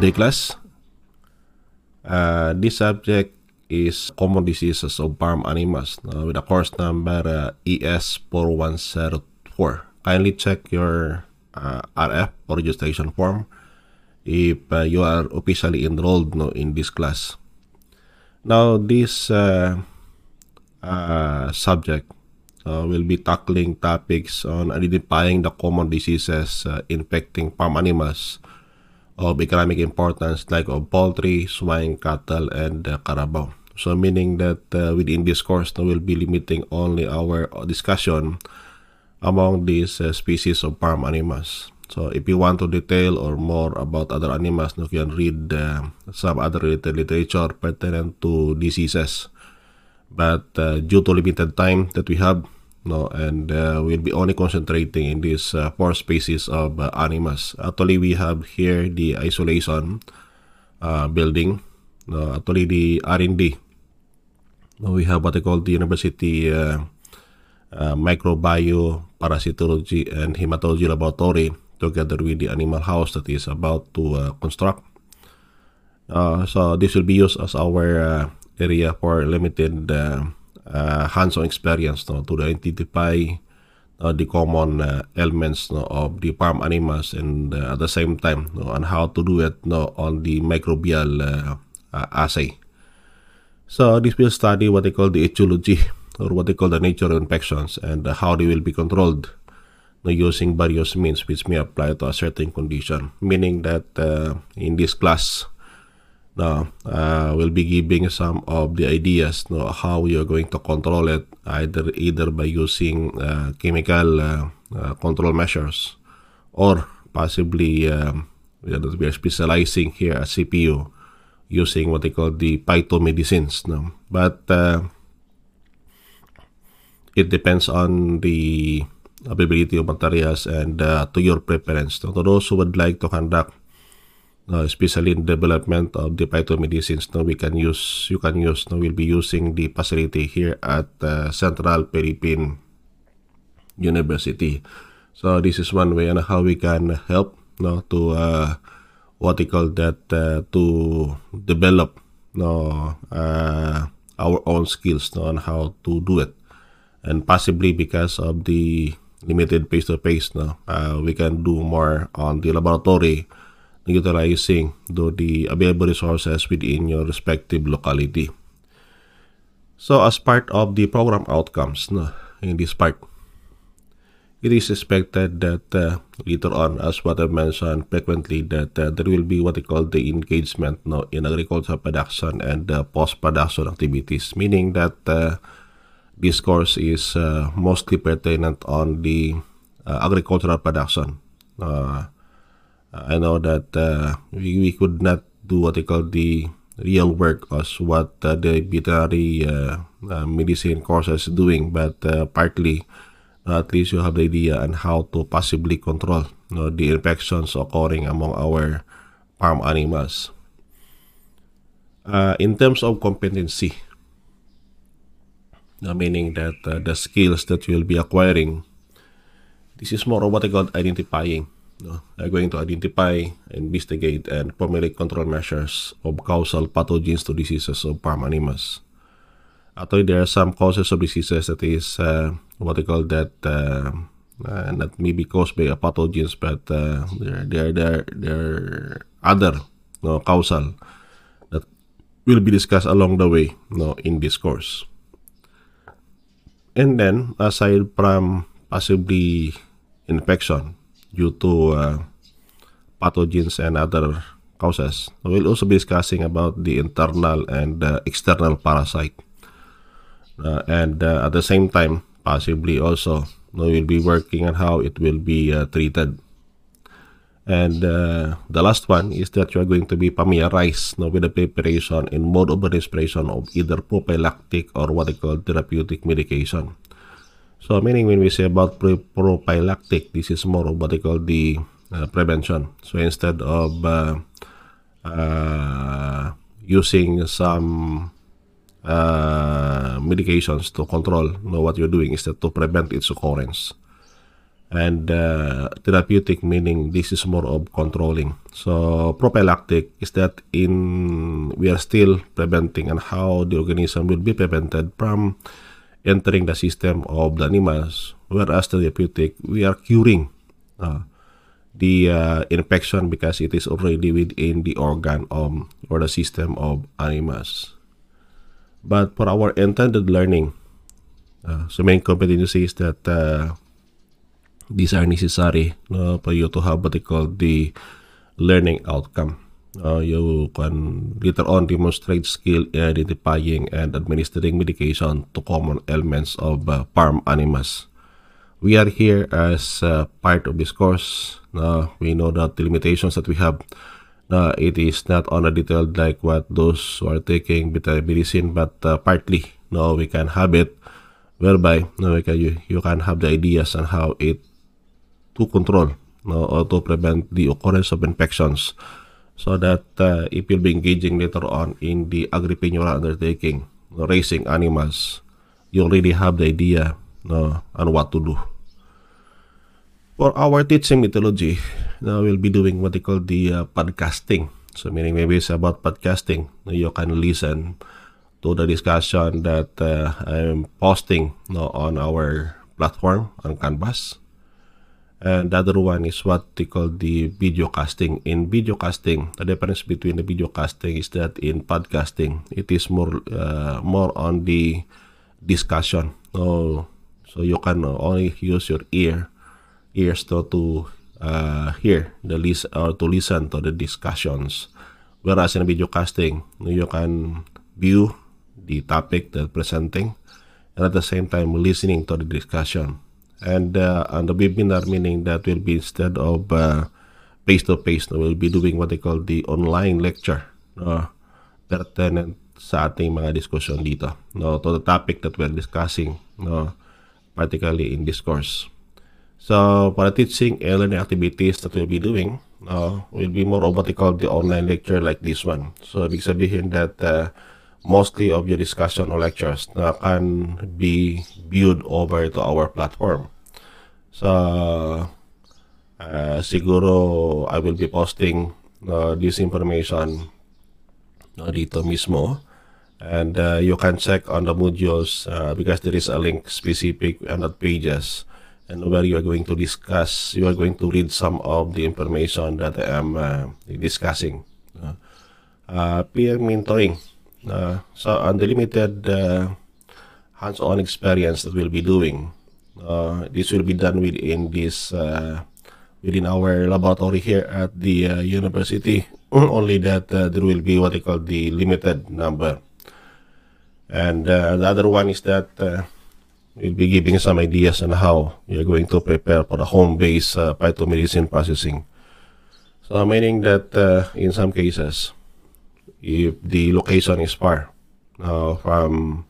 today class. Uh, this subject is common diseases of farm animals uh, with a course number uh, ES4104. Kindly check your uh, RF or registration form if uh, you are officially enrolled no, in this class. Now, this uh, uh, subject uh, will be tackling topics on identifying the common diseases infecting farm animals of economic importance like of poultry, swine, cattle, and uh, carabao. So meaning that uh, within this course, we will be limiting only our discussion among these uh, species of farm animals. So if you want to detail or more about other animals, you can read uh, some other related literature pertinent to diseases. But uh, due to limited time that we have, no, and uh, we'll be only concentrating in these uh, four species of uh, animals. Actually, we have here the isolation uh, building. No, actually, the R&D. No, we have what they call the University uh, uh, Microbiome, Parasitology, and Hematology Laboratory together with the animal house that is about to construct. So this will be used as our area for limited uh, hands-on experience no, to identify uh, the common uh, elements no, of the farm animals and uh, at the same time no, on how to do it no, on the microbial uh, uh, assay. So this will study what they call the etiology or what they call the nature of infections and how they will be controlled no, using various means which may apply to a certain condition. Meaning that in this class, no, uh, we'll be giving some of the ideas no, how you're going to control it either either by using uh, chemical uh, uh, control measures or possibly um, we are specializing here at CPU using what they call the phytomedicines. No? But uh, it depends on the availability of materials and uh, to your preference. No? To those who would like to conduct uh, especially in development of the phytomedicines no we can use you can use no we'll be using the facility here at uh, Central Philippine University. So this is one way on how we can help no to uh, what they call that uh, to develop no uh, our own skills no, on how to do it. And possibly because of the limited face to face no uh, we can do more on the laboratory utilizing the, available resources within your respective locality. So as part of the program outcomes no, in this part, it is expected that uh, later on, as what I mentioned frequently, that uh, there will be what they call the engagement no, in agricultural production and uh, post-production activities, meaning that uh, this course is uh, mostly pertinent on the uh, agricultural production. Uh, I know that uh, we, we could not do what they call the real work as what uh, the veterinary uh, uh, medicine course is doing, but uh, partly at least you have the idea on how to possibly control you know, the infections occurring among our farm animals. Uh, in terms of competency, uh, meaning that uh, the skills that you'll be acquiring, this is more of what I call identifying no, are going to identify, investigate, and formulate control measures of causal pathogens to diseases of farm animals. Actually, there are some causes of diseases that is uh, what they call that uh, uh, not maybe caused by pathogens, but uh, there, there, there, there other no, causal that will be discussed along the way no, in this course. And then, aside from possibly infection, due to uh, pathogens and other causes. We'll also be discussing about the internal and uh, external parasite. Uh, and uh, at the same time, possibly also, we will be working on how it will be uh, treated. And uh, the last one is that you are going to be familiarized with the preparation and mode of administration of either prophylactic or what they call therapeutic medication. So meaning when we say about prophylactic, this is more of what they call the uh, prevention. So instead of uh, uh, using some uh, medications to control know, what you're doing, is that to prevent its occurrence. and uh, therapeutic meaning this is more of controlling so prophylactic is that in we are still preventing and how the organism will be prevented from entering the system of the animals whereas therapeutic we are curing uh, the uh, infection because it is already within the organ of or the system of animals but for our intended learning uh, so main competency is that uh, these are necessary uh, for you to have what they call the learning outcome. Uh, you can later on demonstrate skill in identifying and administering medication to common elements of uh, farm animals. We are here as uh, part of this course. Uh, we know that the limitations that we have, uh, it is not on a detailed like what those who are taking veterinary medicine, but uh, partly no, we can have it whereby no, we can, you, you can have the ideas on how it to control no, or to prevent the occurrence of infections so that uh, if you'll be engaging later on in the agripreneur undertaking, raising animals, you already have the idea no, on what to do. For our teaching mythology, now we'll be doing what they call the uh, podcasting. So meaning maybe it's about podcasting. You can listen to the discussion that uh, I'm posting no, on our platform on Canvas. And the other one is what they call the video casting. In video casting, the difference between the video casting is that in podcasting, it is more uh, more on the discussion. So, so you can only use your ear ears to, to uh, hear the list or to listen to the discussions. Whereas in video casting, you can view the topic that presenting and at the same time listening to the discussion and uh, on the webinar meaning that will be instead of uh, face-to-face no, we'll be doing what they call the online lecture no, pertinent sa ating mga diskusyon dito no, to the topic that we're discussing no, particularly in this course. So, para teaching and learning activities that we'll be doing no, will be more of what they call the online lecture like this one. So, ibig sabihin that uh, mostly of your discussion or lectures can be viewed over to our platform. So, uh, siguro I will be posting uh, this information uh, dito mismo. And uh, you can check on the modules uh, because there is a link specific on that pages and where you are going to discuss, you are going to read some of the information that I am uh, discussing. Uh, uh, peer mentoring uh, so unlimited uh, hands-on experience that we'll be doing. Uh, this will be done within this within our laboratory here at the uh, university. Only that uh, there will be what they call the limited number. And uh, the other one is that we'll be giving some ideas on how you're going to prepare for the home-based phytomedicine processing. So meaning that in some cases, if the location is far uh, from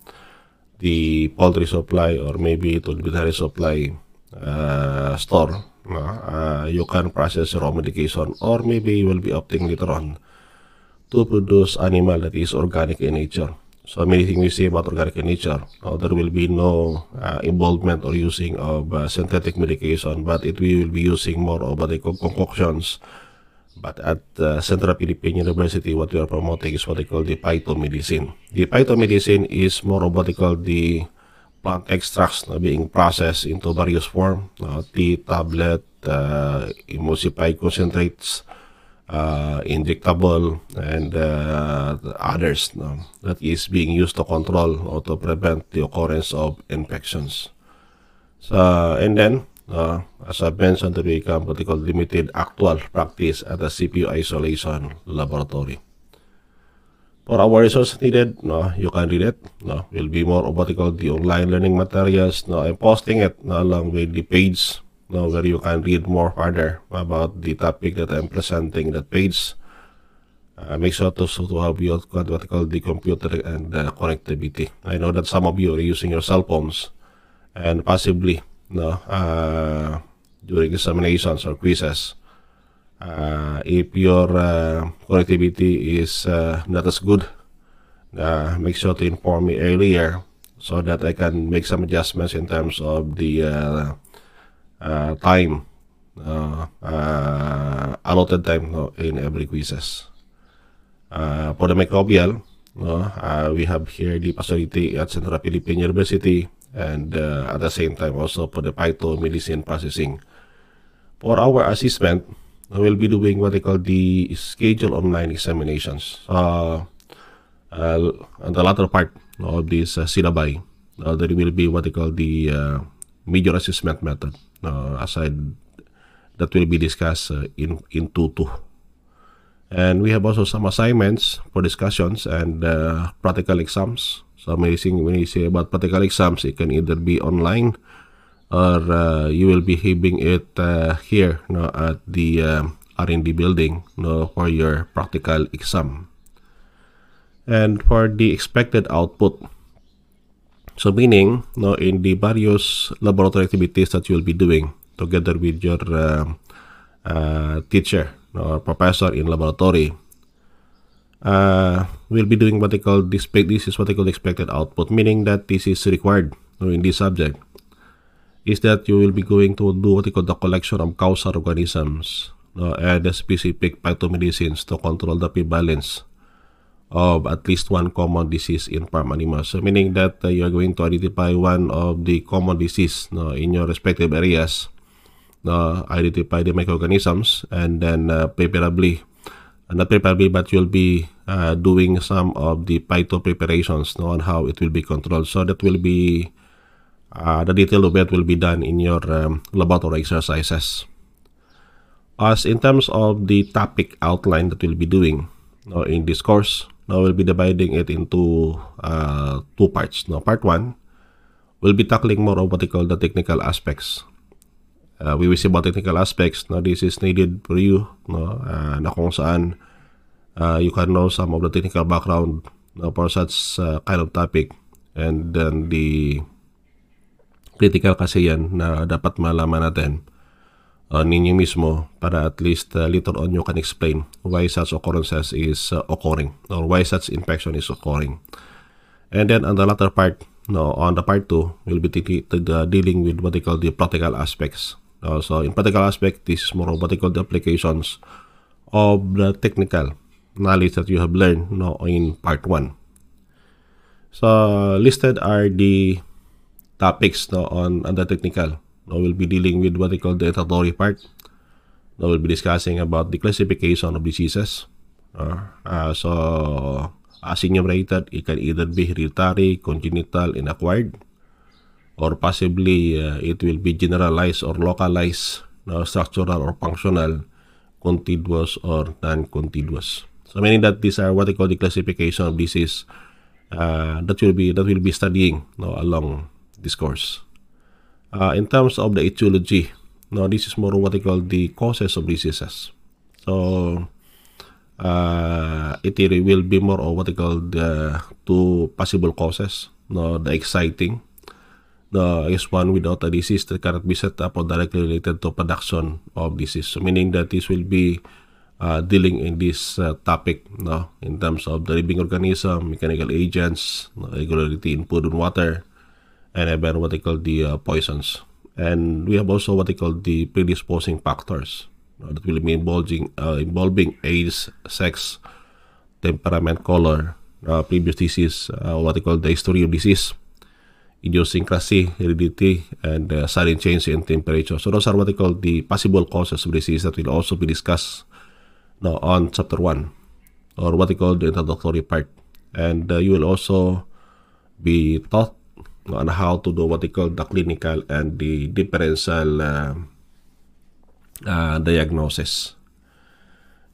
the poultry supply or maybe to the supply uh, store, uh, you can process raw medication or maybe you will be opting later on to produce animal that is organic in nature. So many things we say about organic in nature. Uh, there will be no uh, involvement or using of uh, synthetic medication, but it will be using more of call concoctions But at uh, Central Philippine University, what we are promoting is what they call the phytomedicine. The phytomedicine is more of what they call the plant extracts na being processed into various form, uh, tea, tablet, uh, emulsified concentrates, uh, injectable, and uh, others no, that is being used to control or to prevent the occurrence of infections. So, and then uh, as I mentioned, to become what they limited actual practice at the CPU isolation laboratory. For our resources needed, no, you can read it. No, will be more of what call the online learning materials. No, I'm posting it no, along with the page no, where you can read more further about the topic that I'm presenting in that page. Uh, make sure to, so to have your what call the computer and uh, connectivity. I know that some of you are using your cell phones and possibly no, uh, during examinations or quizzes. Uh, if your uh, connectivity is uh, not as good, uh, make sure to inform me earlier so that I can make some adjustments in terms of the uh, uh, time, allotted time in every quizzes. For the microbial, no, we have here the facility at Central Philippine University and uh, at the same time also for the phytomedicine processing. For our assessment, we'll be doing what they call the scheduled online examinations. Uh, uh, on the latter part of this uh, syllabi, uh, there will be what they call the uh, major assessment method uh, aside that will be discussed uh, in in tutu. And we have also some assignments for discussions and uh, practical exams. So amazing when you say about practical exams, it can either be online or uh, you will be having it uh, here no, at the um, R&D building no, for your practical exam. And for the expected output, so meaning no, in the various laboratory activities that you'll be doing together with your uh, uh, teacher or professor in laboratory, uh, we'll be doing what they call this. This is what they call expected output, meaning that this is required in this subject. Is that you will be going to do what they call the collection of causal organisms no, and the specific phytomedicines to control the prevalence of at least one common disease in farm animals. So meaning that uh, you are going to identify one of the common disease no, in your respective areas, no, identify the microorganisms, and then uh, preferably, uh, not preferably, but you'll be uh, doing some of the phyto preparations no, on how it will be controlled. So that will be, uh, the detail of it will be done in your um, laboratory exercises. As in terms of the topic outline that we'll be doing no, in this course, now we'll be dividing it into uh, two parts. Now, part one, we'll be tackling more of what we call the technical aspects. Uh, we will see about technical aspects. Now, this is needed for you, no, uh, na kung saan uh, you can know some of the technical background no, for such uh, kind of topic. And then the critical kasi yan na dapat malaman natin uh, ninyo mismo para at least uh, later on you can explain why such occurrences is uh, occurring or why such infection is occurring. And then on the latter part, no, on the part 2, we'll be uh, dealing with what they call the practical aspects. Uh, so in practical aspect, this is more of what they call the applications of the technical knowledge that you have learned no, in part 1. So listed are the topics no, on, on the technical Now we'll be dealing with what they call the introductory part. Now we'll be discussing about the classification of diseases. Uh, uh, so, as enumerated, it can either be hereditary, congenital, and acquired, or possibly uh, it will be generalized or localized, structural or functional, contiguous or non-contiguous. So meaning that these are what they call the classification of disease uh, that will be that will be studying along this course. Uh, in terms of the etiology, no, this is more what they call the causes of diseases. So, uh, it will be more of what they call the two possible causes. No, the exciting, the is one without a disease that cannot be set up or directly related to production of disease. So meaning that this will be uh, dealing in this uh, topic, no, in terms of the living organism, mechanical agents, no, regularity in food and water, and even what they call the uh, poisons. And we have also what they call the predisposing factors uh, that will be involving, uh, involving age, sex, temperament, color, uh, previous disease, uh, what they call the history of disease, idiosyncrasy, heredity, and uh, sudden change in temperature. So those are what they call the possible causes of disease that will also be discussed now on chapter 1 or what they call the introductory part. And uh, you will also be taught on how to do what they call the clinical and the differential uh, uh, diagnosis.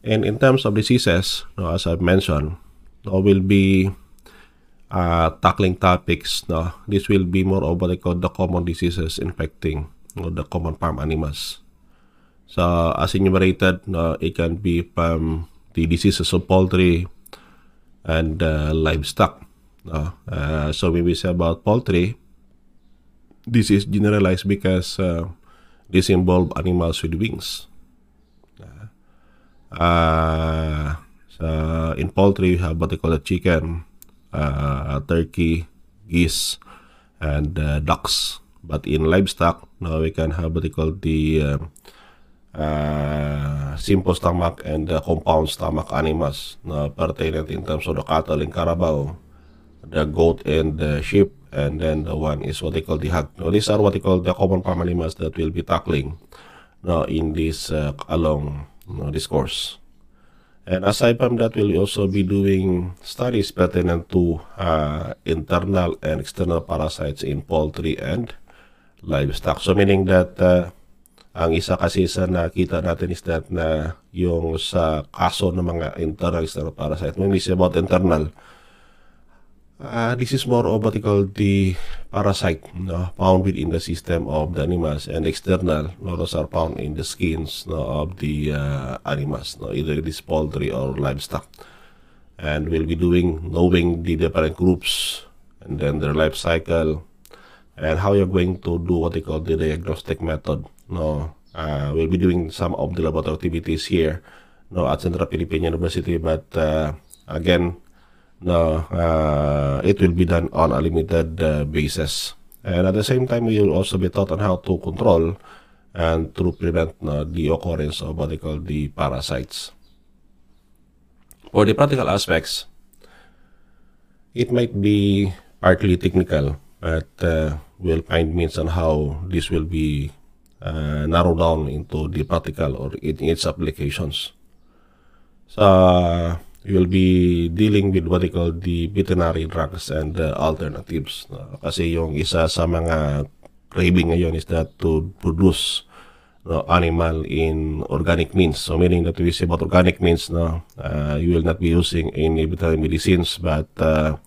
And in terms of diseases, no, as I've mentioned, no, will be uh, tackling topics. No, this will be more of what the common diseases infecting no, the common farm animals. So, as enumerated, no, it can be from the diseases of poultry and uh, livestock. No? Uh, so when we say about poultry, this is generalized because uh, this involve animals with wings. Uh, so in poultry, we have what they call a chicken, uh, turkey, geese, and uh, ducks. but in livestock, now we can have what they call the uh, uh, simple stomach and uh, compound stomach animals na pertinent in terms of the cattle and carabao, the goat and the sheep, and then the one is what they call the hog. Now, these are what they call the common farm animals that we'll be tackling now in this uh, along you know, this course. And aside from that, we'll also be doing studies pertinent to uh, internal and external parasites in poultry and livestock. So meaning that uh, ang isa kasi sa nakita natin is that na yung sa kaso ng mga internal external parasite, we say about internal, Uh, this is more of what we call the parasite no, found within the system of the animals and external no, those are found in the skins no, of the uh, animals, no, either it is poultry or livestock. And we'll be doing knowing the different groups and then their life cycle and how you're going to do what they call the diagnostic method. No, uh, we'll be doing some of the laboratory activities here no, at Central Philippine University, but uh, again, no, uh, it will be done on a limited uh, basis. And at the same time, we will also be taught on how to control and to prevent no, the occurrence of what they call the parasites. For the practical aspects, it might be partly technical, but uh, we'll find means on how this will be uh, narrowed down into the practical or in its applications. So, you'll be dealing with what they call the veterinary drugs and uh, alternatives. No? Kasi yung isa sa mga craving ngayon is that to produce no, animal in organic means. So meaning that we say about organic means, no, uh, you will not be using any veterinary medicines, but uh,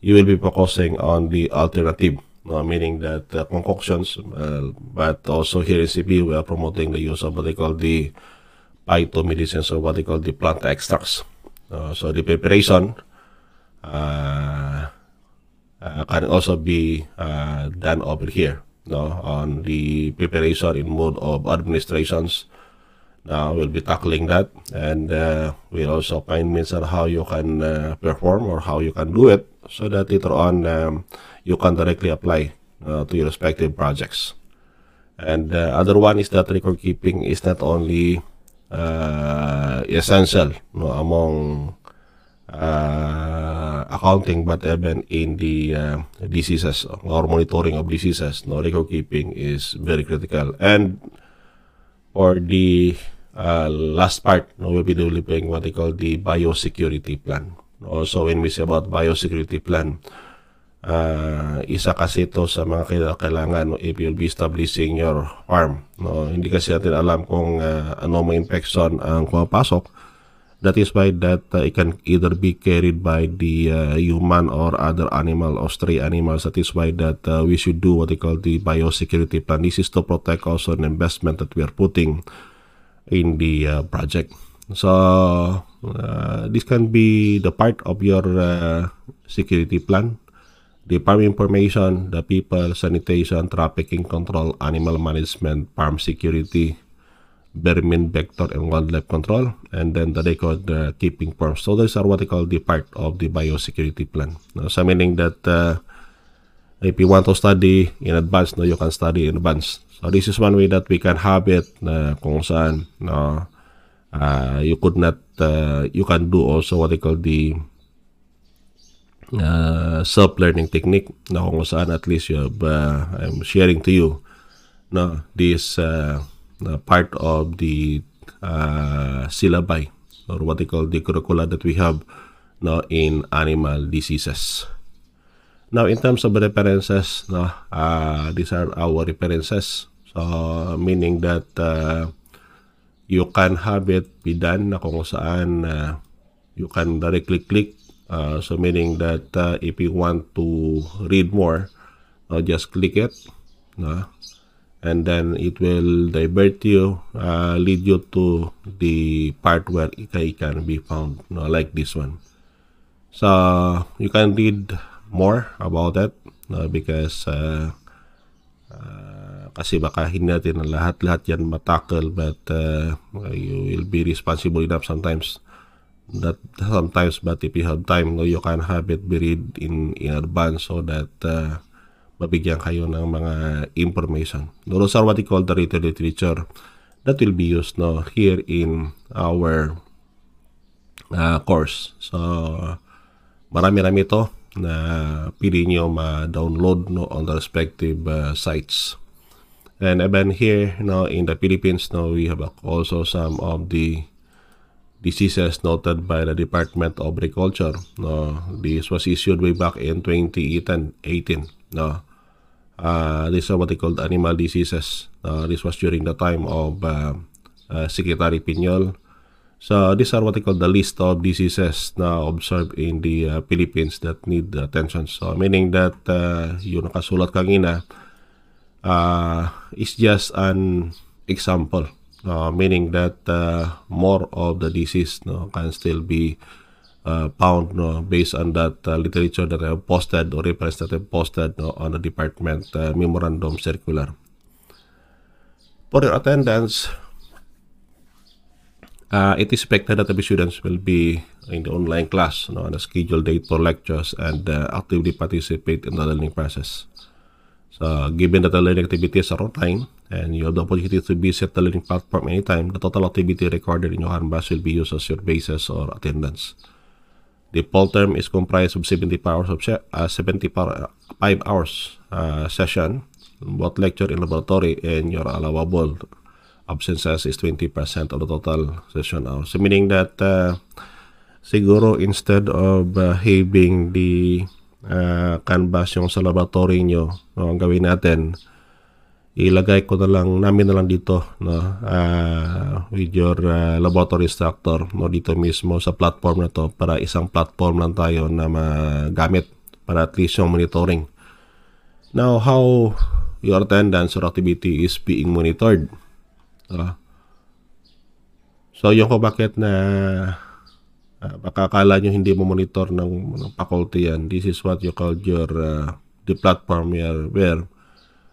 you will be focusing on the alternative. No, meaning that uh, concoctions, uh, but also here in CP, we are promoting the use of what they call the phytomedicines or what they call the plant extracts. Uh, so the preparation uh, uh, can also be uh, done over here no, on the preparation in mode of administrations. Now we'll be tackling that and uh, we'll also find means on how you can uh, perform or how you can do it so that later on um, you can directly apply uh, to your respective projects. And the uh, other one is that record keeping is not only uh, essential no, among uh, accounting but even in the uh, diseases or monitoring of diseases no record keeping is very critical. And for the uh, last part no, we'll be developing what they call the biosecurity plan. Also when we say about biosecurity plan uh, isa kasi ito sa mga kailangan no, if you'll be establishing your farm. No? Hindi kasi natin alam kung uh, ano mga infection ang pumapasok. That is why that uh, it can either be carried by the uh, human or other animal or stray animals. That is why that uh, we should do what they call the biosecurity plan. This is to protect also an investment that we are putting in the uh, project. So uh, this can be the part of your uh, security plan the farm information, the people, sanitation, trafficking control, animal management, farm security, vermin vector and wildlife control, and then the record uh, keeping farm. So those are what I call the part of the biosecurity plan. No, so meaning that uh, if you want to study in advance, no, you can study in advance. So this is one way that we can have it uh, kung saan no, uh, you could not, uh, you can do also what I call the uh, self-learning technique na kung saan at least you have, uh, I'm sharing to you no, this uh, part of the uh, syllabi or what they call the curricula that we have no, in animal diseases. Now, in terms of references, no, uh, these are our references. So, meaning that uh, you can have it be done na kung saan uh, you can directly click Uh, so meaning that uh, if you want to read more, uh, just click it, uh, and then it will divert you, uh, lead you to the part where Ikai can be found, uh, like this one. So you can read more about that uh, because uh, uh, kasi baka hindi natin lahat-lahat yan matackle but uh, you will be responsible enough sometimes that sometimes but if you have time no, you can have it buried in in advance so that uh, mabigyan kayo ng mga information. Those are what we call the written literature that will be used no, here in our uh, course. So, marami-rami ito na pili nyo ma-download no, on the respective uh, sites. And even here no, in the Philippines, no, we have also some of the diseases noted by the Department of Agriculture. No, this was issued way back in 2018. No, uh, these are what they called animal diseases. Uh, this was during the time of uh, uh, Secretary Pinyol. So these are what they call the list of diseases na observed in the uh, Philippines that need attention. So meaning that uh, yung nakasulat kanina uh, is just an example uh, meaning that uh, more of the disease no, can still be uh, found no, based on that uh, literature that I have posted or reference that I have posted no, on the department uh, memorandum circular. For your attendance, uh, it is expected that the students will be in the online class no, on a scheduled date for lectures and uh, actively participate in the learning process. So, given that the learning activities are online and you have the opportunity to visit the learning platform anytime, the total activity recorded in your Canvas will be used as your basis or attendance. The poll term is comprised of 75 hours of uh, 75 hours uh, session, both lecture and laboratory, and your allowable absences is 20% of the total session hours. So meaning that uh, siguro instead of uh, having the uh, canvas yung sa laboratory nyo, no, ang gawin natin, ilagay ko na lang, namin na lang dito, no, uh, with your uh, laboratory instructor, no, dito mismo sa platform na to, para isang platform lang tayo na magamit para at least yung monitoring. Now, how your attendance or activity is being monitored. Uh, so, yung ko bakit na Uh, baka nyo hindi mo monitor ng, ng faculty yan. This is what you call your uh, the platform where, where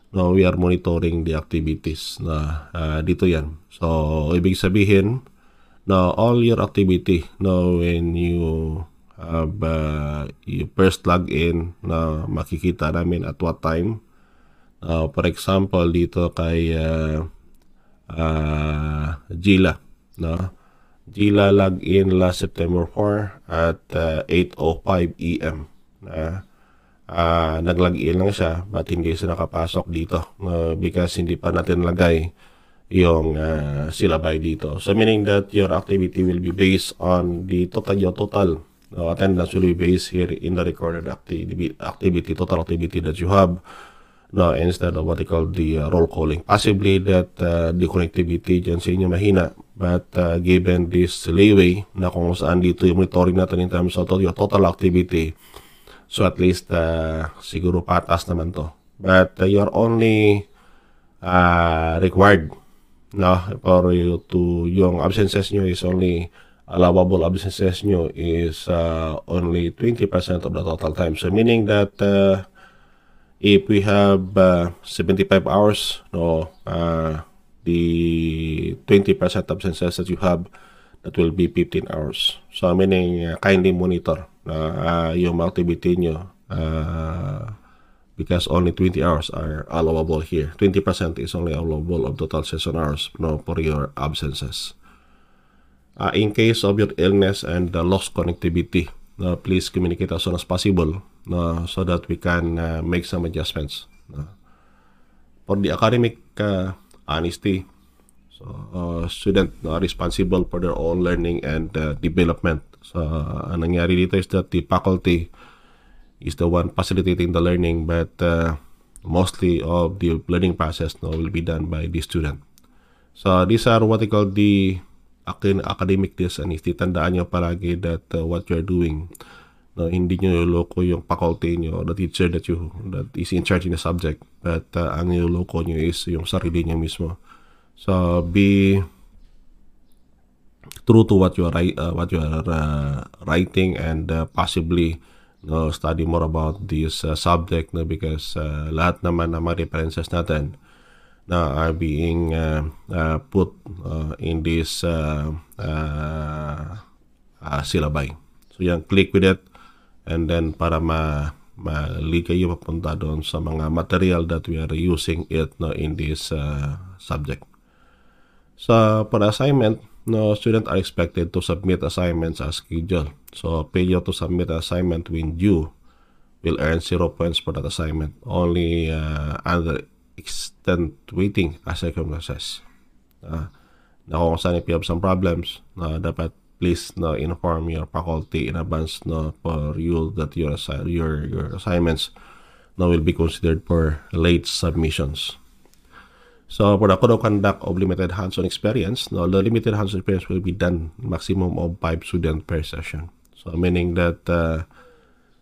no, we are monitoring the activities na uh, dito yan. So, ibig sabihin na all your activity no, when you have uh, you first log in na makikita namin at what time. Uh, for example, dito kay uh, uh, Gila. No? Gila login last September 4 at uh, 8.05 EM. Uh, uh, nag-login lang siya but hindi siya nakapasok dito uh, because hindi pa natin lagay yung uh, silabay dito. So meaning that your activity will be based on the total, your total uh, attendance will be based here in the recorded activity, activity, total activity that you have no, instead of what they call the uh, roll calling. Possibly that uh, the connectivity dyan sa inyo mahina But uh, given this leeway na kung saan dito yung monitoring natin in terms of your total activity, so at least uh, siguro patas naman to. But uh, you're only uh, required no, for you to, yung absences nyo is only allowable absences nyo is uh, only 20% of the total time. So meaning that uh, if we have uh, 75 hours, no, uh, the 20% absences that you have, that will be 15 hours. So, meaning, uh, kindly monitor na uh, yung activity nyo uh, because only 20 hours are allowable here. 20% is only allowable of total session hours no, for your absences. Uh, in case of your illness and the lost connectivity, uh, please communicate as soon as possible uh, so that we can uh, make some adjustments. Uh, for the academic uh, honesty. So, uh, student uh, responsible for their own learning and uh, development. So, uh, ang nangyari dito is that the faculty is the one facilitating the learning but uh, mostly of the learning process no, will be done by the student. So, these are what they call the academic dishonesty. Tandaan nyo palagi that uh, what you're doing no, hindi nyo loko yung faculty nyo, the teacher that you that is in charge in the subject, but uh, ang niloloko nyo is yung sarili nyo mismo. So be true to what you are uh, what you are uh, writing and uh, possibly no study more about this uh, subject no because uh, lahat naman ng mga references natin na are being uh, uh, put uh, in this syllabi. So yan, click with it and then para ma ma-lead kayo papunta doon sa mga material that we are using it no, in this uh, subject. So, for assignment, no, students are expected to submit assignments as scheduled. So, failure to submit assignment when due will earn 0 points for that assignment. Only uh, under extent waiting as circumstances. Uh, na kung saan if you have some problems, na uh, dapat please no inform your faculty in advance no for you that your your your assignments no will be considered for late submissions. So for the code of conduct of limited hands-on experience, no, the limited hands-on experience will be done maximum of 5 students per session. So meaning that uh,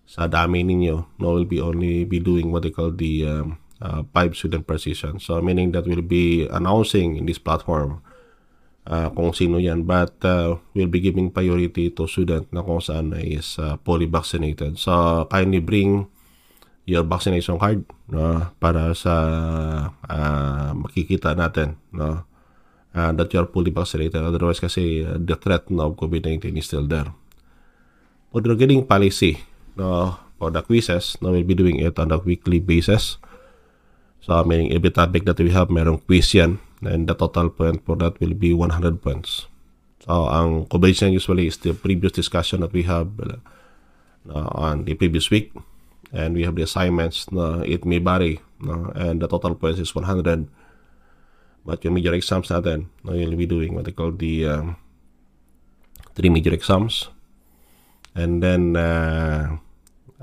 sa dami ninyo, no, will be only be doing what they call the um, uh, 5 student session. So meaning that we'll be announcing in this platform uh, kung sino yan. But uh, we'll be giving priority to student na kung saan is uh, fully vaccinated. So kindly bring your vaccination card no, para sa uh, makikita natin no, uh, that you are fully vaccinated. Otherwise kasi uh, the threat of COVID-19 is still there. For the grading policy, no, for the quizzes, no, we'll be doing it on a weekly basis. So meaning every topic that we have, merong yan and the total point for that will be 100 points. So, ang coverage usually is the previous discussion that we have uh, on the previous week. And we have the assignments na it may vary. No? And the total points is 100. But yung major exams natin, no, you'll be doing what they call the um, three major exams. And then, uh,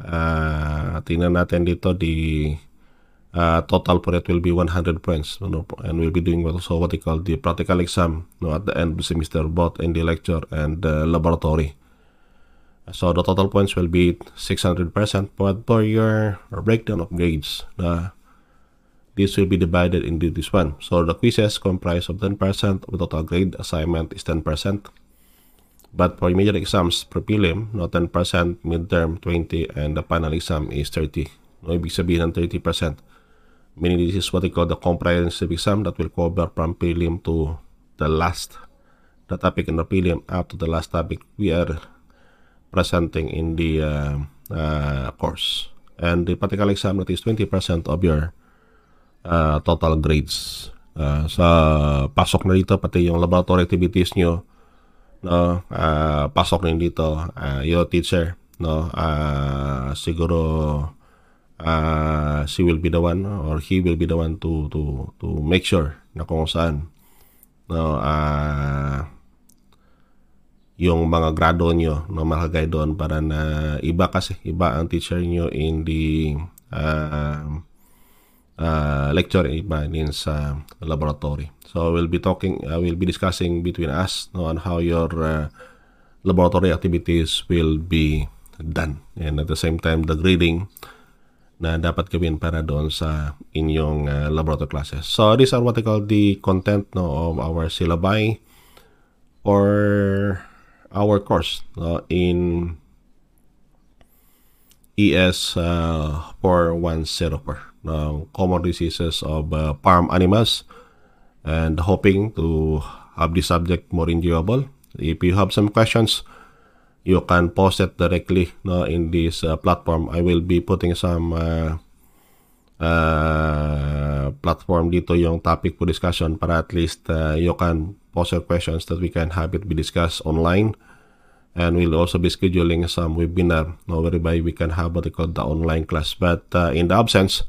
uh, tingnan natin dito the uh, total it will be 100 points you know, and we'll be doing also what they call the practical exam you know, at the end of the semester both in the lecture and the laboratory. So the total points will be 600% but for your breakdown of grades. Uh, this will be divided into this one. So the quizzes comprise of 10% of the total grade assignment is 10% but for major exams per prelim no 10% midterm 20 and the final exam is 30 no ibig sabihin ng 30% meaning this is what they call the comprehensive exam that will cover from prelim to the last the topic in the prelim up to the last topic we are presenting in the uh, uh, course. And the practical exam that is 20% of your uh, total grades. Uh, sa pasok na dito pati yung laboratory activities nyo no uh, pasok na dito uh, your teacher no uh, siguro uh, she will be the one or he will be the one to to to make sure na kung saan no? Uh, yung mga grado nyo no? Makagay doon para na iba kasi iba ang teacher nyo in the uh, uh, lecture iba din sa laboratory. So we'll be talking uh, we'll be discussing between us no? On how your uh, laboratory activities will be done. And at the same time the grading na dapat gawin para doon sa inyong uh, laboratory classes. So these are what I call the content no, of our syllabi or our course no, in ES uh, 4104 no, common diseases of uh, farm animals and hoping to have this subject more enjoyable. If you have some questions, you can post it directly no, in this uh, platform. I will be putting some uh, uh, platform dito yung topic for discussion para at least uh, you can post your questions that we can have it be discussed online. And we'll also be scheduling some webinar no, whereby we can have what they call the online class. But uh, in the absence,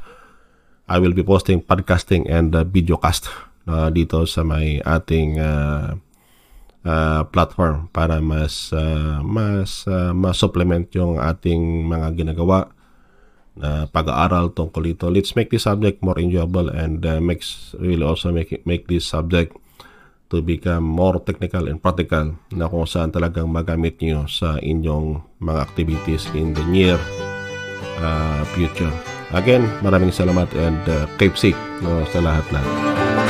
I will be posting podcasting and uh, videocast uh, dito sa may ating uh, uh, platform para mas uh, mas uh, ma-supplement yung ating mga ginagawa na pag-aaral tungkol ito. Let's make this subject more enjoyable and uh, makes will also make make this subject to become more technical and practical na kung saan talagang magamit niyo sa inyong mga activities in the near uh, future. Again, maraming salamat and uh, keep safe no, sa lahat-lahat.